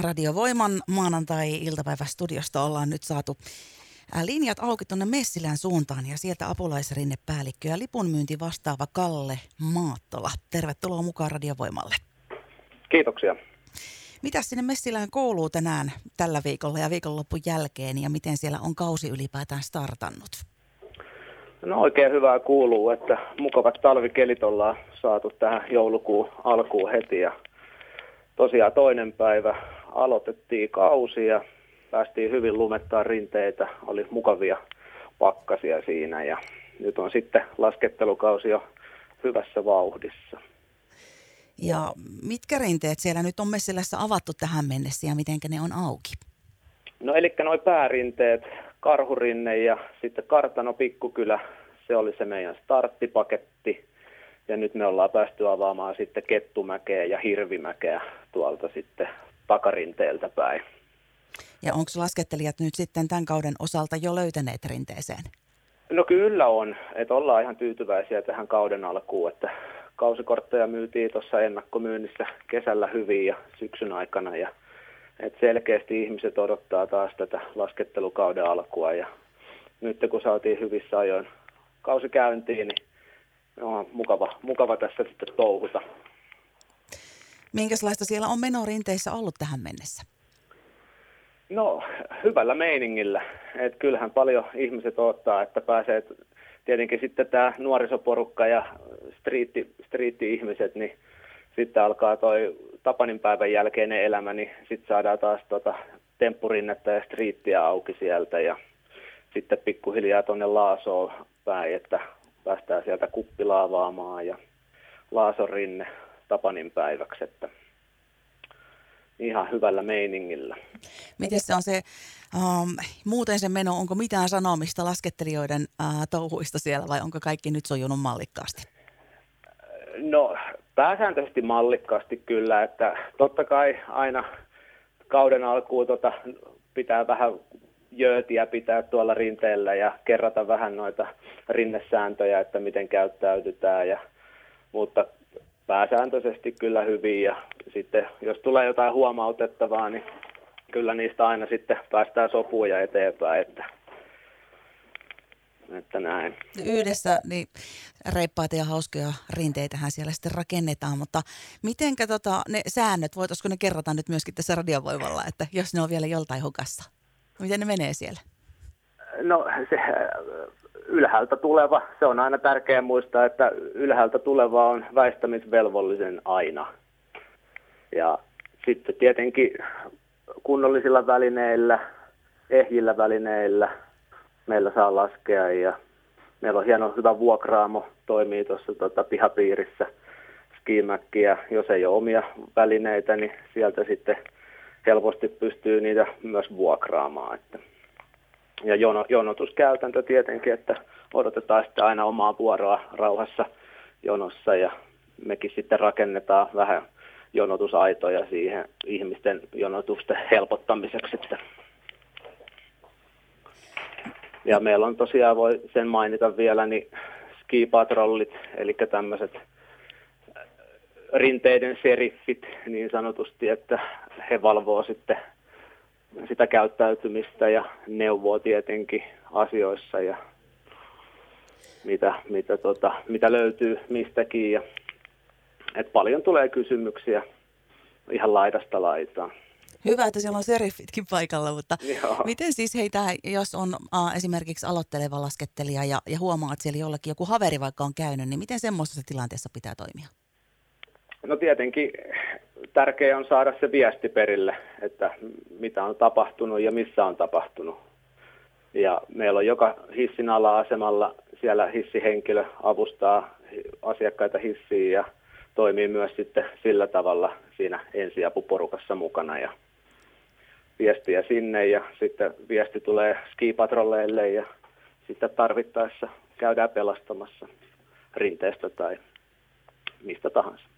Radiovoiman maanantai-iltapäivästudiosta ollaan nyt saatu linjat auki tuonne Messilän suuntaan ja sieltä apulaisrinnepäällikkö ja lipunmyynti vastaava Kalle Maattola. Tervetuloa mukaan Radiovoimalle. Kiitoksia. Mitä sinne Messilään kouluu tänään tällä viikolla ja viikonloppun jälkeen ja miten siellä on kausi ylipäätään startannut? No oikein hyvää kuuluu, että mukavat talvikelit ollaan saatu tähän joulukuun alkuun heti ja tosiaan toinen päivä aloitettiin kausi ja päästiin hyvin lumettaa rinteitä, oli mukavia pakkasia siinä ja nyt on sitten laskettelukausi jo hyvässä vauhdissa. Ja mitkä rinteet siellä nyt on Messilässä avattu tähän mennessä ja miten ne on auki? No eli noin päärinteet, Karhurinne ja sitten Kartano Pikkukylä, se oli se meidän starttipaketti. Ja nyt me ollaan päästy avaamaan sitten Kettumäkeä ja Hirvimäkeä tuolta sitten takarinteeltä päin. Ja onko laskettelijat nyt sitten tämän kauden osalta jo löytäneet rinteeseen? No kyllä on, että ollaan ihan tyytyväisiä tähän kauden alkuun, että kausikortteja myytiin tuossa ennakkomyynnissä kesällä hyvin ja syksyn aikana ja et selkeästi ihmiset odottaa taas tätä laskettelukauden alkua ja nyt kun saatiin hyvissä ajoin kausi käyntiin, niin on mukava, mukava tässä sitten touhuta. Minkälaista siellä on menorinteissä ollut tähän mennessä? No, hyvällä meiningillä. Et kyllähän paljon ihmiset odottaa, että pääsee, tietenkin sitten tämä nuorisoporukka ja striitti, striitti-ihmiset, niin sitten alkaa toi Tapanin päivän jälkeinen elämä, niin sitten saadaan taas tota temppurinnetta ja striittiä auki sieltä ja sitten pikkuhiljaa tuonne Laasoon päin, että päästään sieltä kuppilaavaamaan ja Laason rinne Tapanin päiväksi, että ihan hyvällä meiningillä. Miten se on se, um, muuten se meno, onko mitään sanomista laskettelijoiden uh, touhuista siellä vai onko kaikki nyt sojunut mallikkaasti? No pääsääntöisesti mallikkaasti kyllä, että totta kai aina kauden alkuun tota, pitää vähän jöötiä pitää tuolla rinteellä ja kerrata vähän noita rinnesääntöjä, että miten käyttäytytään. Ja, mutta pääsääntöisesti kyllä hyvin ja sitten jos tulee jotain huomautettavaa, niin kyllä niistä aina sitten päästään sopuun ja eteenpäin, että, että näin. Yhdessä niin reippaita ja hauskoja rinteitähän siellä sitten rakennetaan, mutta mitenkä tota, ne säännöt, voitaisiko ne kerrata nyt myöskin tässä radiovoimalla, että jos ne on vielä joltain hukassa? Miten ne menee siellä? No se ylhäältä tuleva, se on aina tärkeää muistaa, että ylhäältä tuleva on väistämisvelvollisen aina. Ja sitten tietenkin kunnollisilla välineillä, ehjillä välineillä meillä saa laskea ja meillä on hieno hyvä vuokraamo, toimii tuossa tota, pihapiirissä skimäkkiä. Jos ei ole omia välineitä, niin sieltä sitten helposti pystyy niitä myös vuokraamaan. Että ja jono, jonotuskäytäntö tietenkin, että odotetaan sitten aina omaa vuoroa rauhassa jonossa ja mekin sitten rakennetaan vähän jonotusaitoja siihen ihmisten jonotusten helpottamiseksi. Ja meillä on tosiaan, voi sen mainita vielä, niin skipatrollit, eli tämmöiset rinteiden seriffit niin sanotusti, että he valvoo sitten sitä käyttäytymistä ja neuvoo tietenkin asioissa ja mitä, mitä, tota, mitä löytyy mistäkin. Ja, et paljon tulee kysymyksiä ihan laidasta laitaan. Hyvä, että siellä on seriffitkin paikalla, mutta Joo. miten siis heitä, jos on uh, esimerkiksi aloitteleva laskettelija ja, ja huomaa, että siellä jollakin joku haveri vaikka on käynyt, niin miten semmoisessa tilanteessa pitää toimia? No tietenkin tärkeää on saada se viesti perille, että mitä on tapahtunut ja missä on tapahtunut. Ja meillä on joka hissin ala-asemalla siellä hissihenkilö avustaa asiakkaita hissiin ja toimii myös sitten sillä tavalla siinä ensiapuporukassa mukana ja viestiä sinne ja sitten viesti tulee skipatrolleille ja sitten tarvittaessa käydään pelastamassa rinteestä tai mistä tahansa.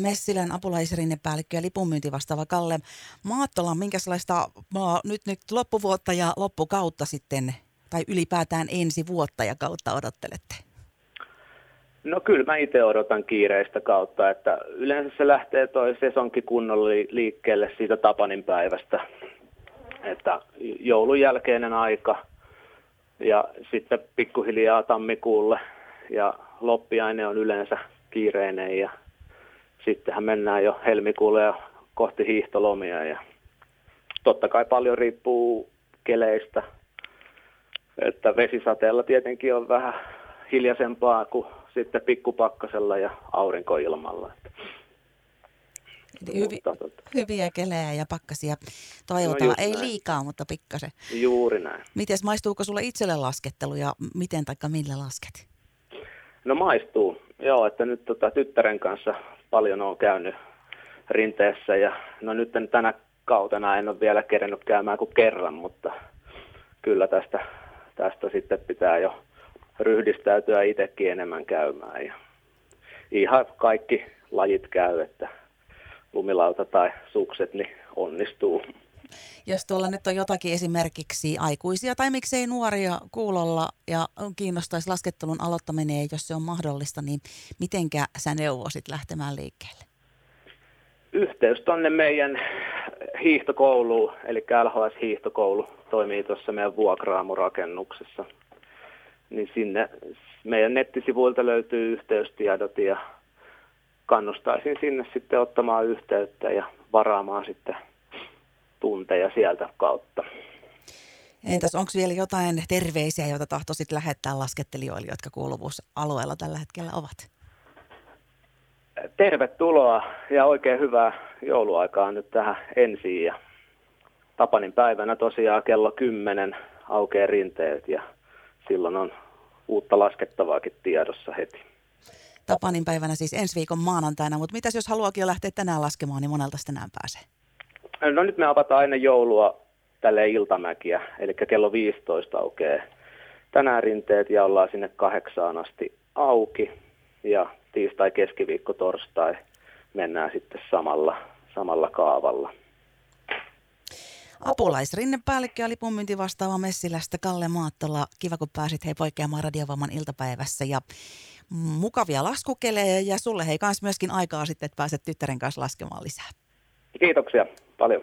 Messilän apulaisrinnepäällikkö ja lipunmyynti vastaava Kalle Maattola, minkälaista nyt, nyt loppuvuotta ja loppukautta sitten, tai ylipäätään ensi vuotta ja kautta odottelette? No kyllä mä itse odotan kiireistä kautta, että yleensä se lähtee toi sesonkin kunnolla liikkeelle siitä Tapanin päivästä, että joulun jälkeinen aika ja sitten pikkuhiljaa tammikuulle ja loppiaine on yleensä kiireinen ja sittenhän mennään jo helmikuulle ja kohti hiihtolomia ja totta kai paljon riippuu keleistä, että vesisateella tietenkin on vähän hiljaisempaa kuin sitten pikkupakkasella ja aurinkoilmalla. Hyvi, tota- hyviä kelejä ja pakkasia toivotaan. No Ei näin. liikaa, mutta pikkasen. Juuri näin. Miten maistuuko sulle itselle laskettelu ja miten taikka millä lasket? No maistuu. Joo, että nyt tota, tyttären kanssa paljon on käynyt rinteessä ja no nyt tänä kautena en ole vielä kerennyt käymään kuin kerran, mutta kyllä tästä, tästä sitten pitää jo ryhdistäytyä itsekin enemmän käymään. Ja ihan kaikki lajit käy, että lumilauta tai sukset niin onnistuu. Jos tuolla nyt on jotakin esimerkiksi aikuisia tai miksei nuoria kuulolla ja kiinnostaisi laskettelun aloittaminen, jos se on mahdollista, niin mitenkä sä neuvosit lähtemään liikkeelle? Yhteys tuonne meidän hiihtokouluun, eli LHS-hiihtokoulu toimii tuossa meidän vuokraamurakennuksessa niin sinne meidän nettisivuilta löytyy yhteystiedot ja kannustaisin sinne sitten ottamaan yhteyttä ja varaamaan sitten tunteja sieltä kautta. Entäs onko vielä jotain terveisiä, joita tahtoisit lähettää laskettelijoille, jotka kuuluvuusalueella tällä hetkellä ovat? Tervetuloa ja oikein hyvää jouluaikaa nyt tähän ensiin. Ja Tapanin päivänä tosiaan kello 10 aukeaa rinteet ja silloin on uutta laskettavaakin tiedossa heti. Tapanin päivänä siis ensi viikon maanantaina, mutta mitäs jos haluakin jo lähteä tänään laskemaan, niin monelta tänään pääsee? No nyt me avataan ennen joulua tälle iltamäkiä, eli kello 15 aukeaa tänään rinteet ja ollaan sinne kahdeksaan asti auki. Ja tiistai, keskiviikko, torstai mennään sitten samalla, samalla kaavalla. Apulaisrinnepäällikkö ja lipunmyynti vastaava Messilästä Kalle Maattola. Kiva, kun pääsit hei poikkeamaan Radiovamman iltapäivässä ja mukavia laskukelejä ja sulle hei kans myöskin aikaa sitten, että pääset tyttären kanssa laskemaan lisää. Kiitoksia paljon.